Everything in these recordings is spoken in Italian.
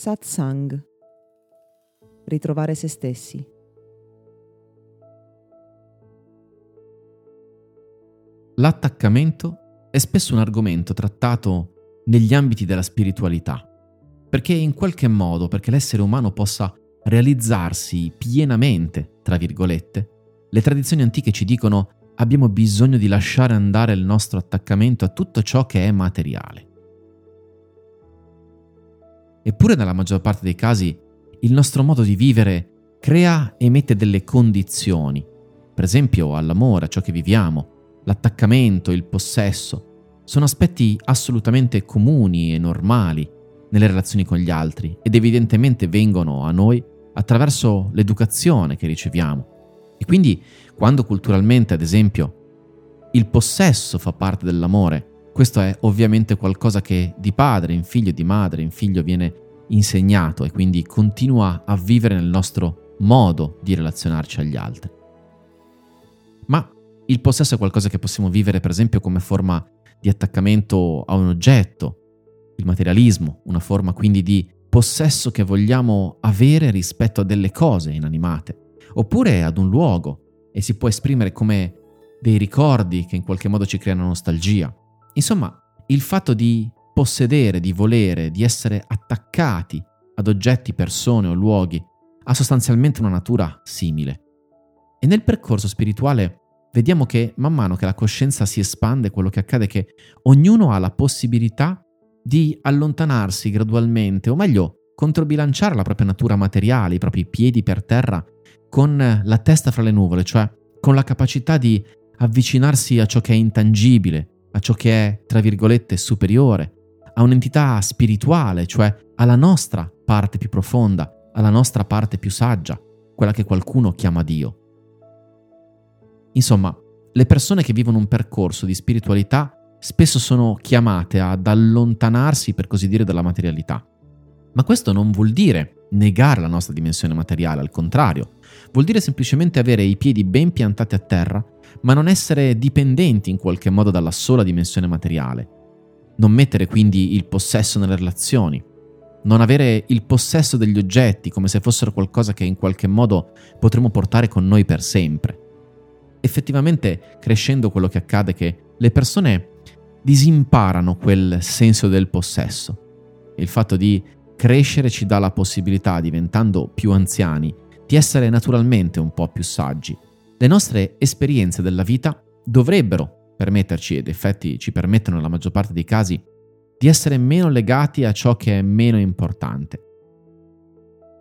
Satsang. Ritrovare se stessi. L'attaccamento è spesso un argomento trattato negli ambiti della spiritualità, perché in qualche modo, perché l'essere umano possa realizzarsi pienamente, tra virgolette, le tradizioni antiche ci dicono abbiamo bisogno di lasciare andare il nostro attaccamento a tutto ciò che è materiale. Eppure nella maggior parte dei casi il nostro modo di vivere crea e mette delle condizioni, per esempio all'amore, a ciò che viviamo, l'attaccamento, il possesso, sono aspetti assolutamente comuni e normali nelle relazioni con gli altri ed evidentemente vengono a noi attraverso l'educazione che riceviamo. E quindi quando culturalmente, ad esempio, il possesso fa parte dell'amore, questo è ovviamente qualcosa che di padre in figlio, di madre in figlio viene insegnato e quindi continua a vivere nel nostro modo di relazionarci agli altri. Ma il possesso è qualcosa che possiamo vivere per esempio come forma di attaccamento a un oggetto, il materialismo, una forma quindi di possesso che vogliamo avere rispetto a delle cose inanimate, oppure ad un luogo e si può esprimere come dei ricordi che in qualche modo ci creano nostalgia. Insomma, il fatto di possedere, di volere, di essere attaccati ad oggetti, persone o luoghi ha sostanzialmente una natura simile. E nel percorso spirituale vediamo che man mano che la coscienza si espande, quello che accade è che ognuno ha la possibilità di allontanarsi gradualmente, o meglio, controbilanciare la propria natura materiale, i propri piedi per terra, con la testa fra le nuvole, cioè con la capacità di avvicinarsi a ciò che è intangibile, a ciò che è, tra virgolette, superiore, a un'entità spirituale, cioè alla nostra parte più profonda, alla nostra parte più saggia, quella che qualcuno chiama Dio. Insomma, le persone che vivono un percorso di spiritualità spesso sono chiamate ad allontanarsi, per così dire, dalla materialità. Ma questo non vuol dire negare la nostra dimensione materiale, al contrario, vuol dire semplicemente avere i piedi ben piantati a terra, ma non essere dipendenti in qualche modo dalla sola dimensione materiale. Non mettere quindi il possesso nelle relazioni, non avere il possesso degli oggetti come se fossero qualcosa che in qualche modo potremmo portare con noi per sempre. Effettivamente, crescendo quello che accade è che le persone disimparano quel senso del possesso. Il fatto di crescere ci dà la possibilità, diventando più anziani, di essere naturalmente un po' più saggi. Le nostre esperienze della vita dovrebbero permetterci, ed effetti ci permettono nella maggior parte dei casi, di essere meno legati a ciò che è meno importante.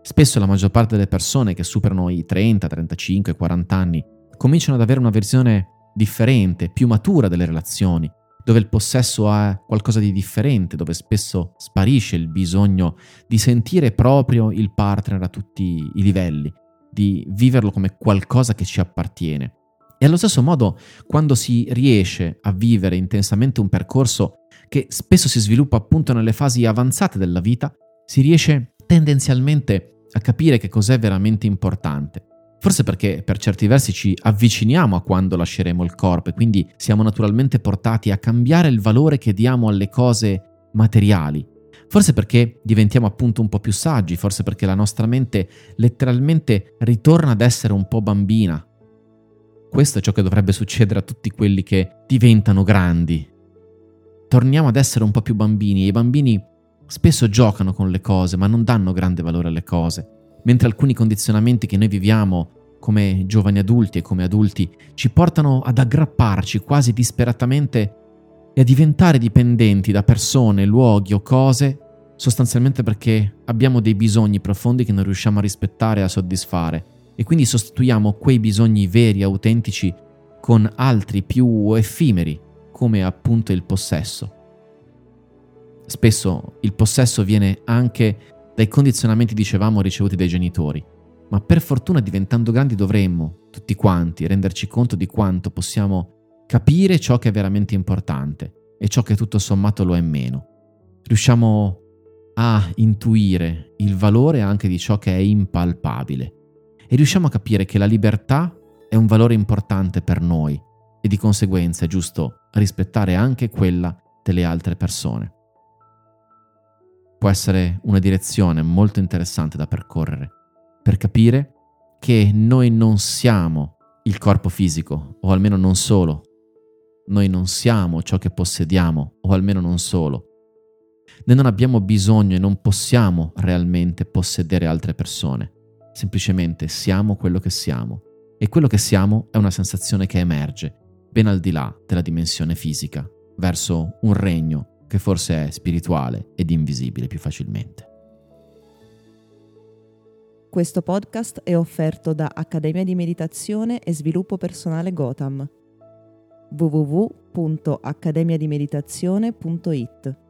Spesso la maggior parte delle persone che superano i 30, 35, 40 anni cominciano ad avere una versione differente, più matura delle relazioni, dove il possesso è qualcosa di differente, dove spesso sparisce il bisogno di sentire proprio il partner a tutti i livelli, di viverlo come qualcosa che ci appartiene. E allo stesso modo, quando si riesce a vivere intensamente un percorso che spesso si sviluppa appunto nelle fasi avanzate della vita, si riesce tendenzialmente a capire che cos'è veramente importante Forse perché per certi versi ci avviciniamo a quando lasceremo il corpo e quindi siamo naturalmente portati a cambiare il valore che diamo alle cose materiali. Forse perché diventiamo appunto un po' più saggi, forse perché la nostra mente letteralmente ritorna ad essere un po' bambina. Questo è ciò che dovrebbe succedere a tutti quelli che diventano grandi. Torniamo ad essere un po' più bambini e i bambini spesso giocano con le cose ma non danno grande valore alle cose mentre alcuni condizionamenti che noi viviamo come giovani adulti e come adulti ci portano ad aggrapparci quasi disperatamente e a diventare dipendenti da persone, luoghi o cose, sostanzialmente perché abbiamo dei bisogni profondi che non riusciamo a rispettare e a soddisfare e quindi sostituiamo quei bisogni veri, autentici, con altri più effimeri, come appunto il possesso. Spesso il possesso viene anche dai condizionamenti, dicevamo, ricevuti dai genitori. Ma per fortuna diventando grandi dovremmo, tutti quanti, renderci conto di quanto possiamo capire ciò che è veramente importante e ciò che tutto sommato lo è meno. Riusciamo a intuire il valore anche di ciò che è impalpabile e riusciamo a capire che la libertà è un valore importante per noi e di conseguenza è giusto rispettare anche quella delle altre persone. Può essere una direzione molto interessante da percorrere per capire che noi non siamo il corpo fisico, o almeno non solo. Noi non siamo ciò che possediamo, o almeno non solo. Noi non abbiamo bisogno e non possiamo realmente possedere altre persone. Semplicemente siamo quello che siamo. E quello che siamo è una sensazione che emerge, ben al di là della dimensione fisica, verso un regno che forse è spirituale ed invisibile più facilmente. Questo podcast è offerto da Accademia di Meditazione e Sviluppo Personale Gotham www.accademiadimeditazione.it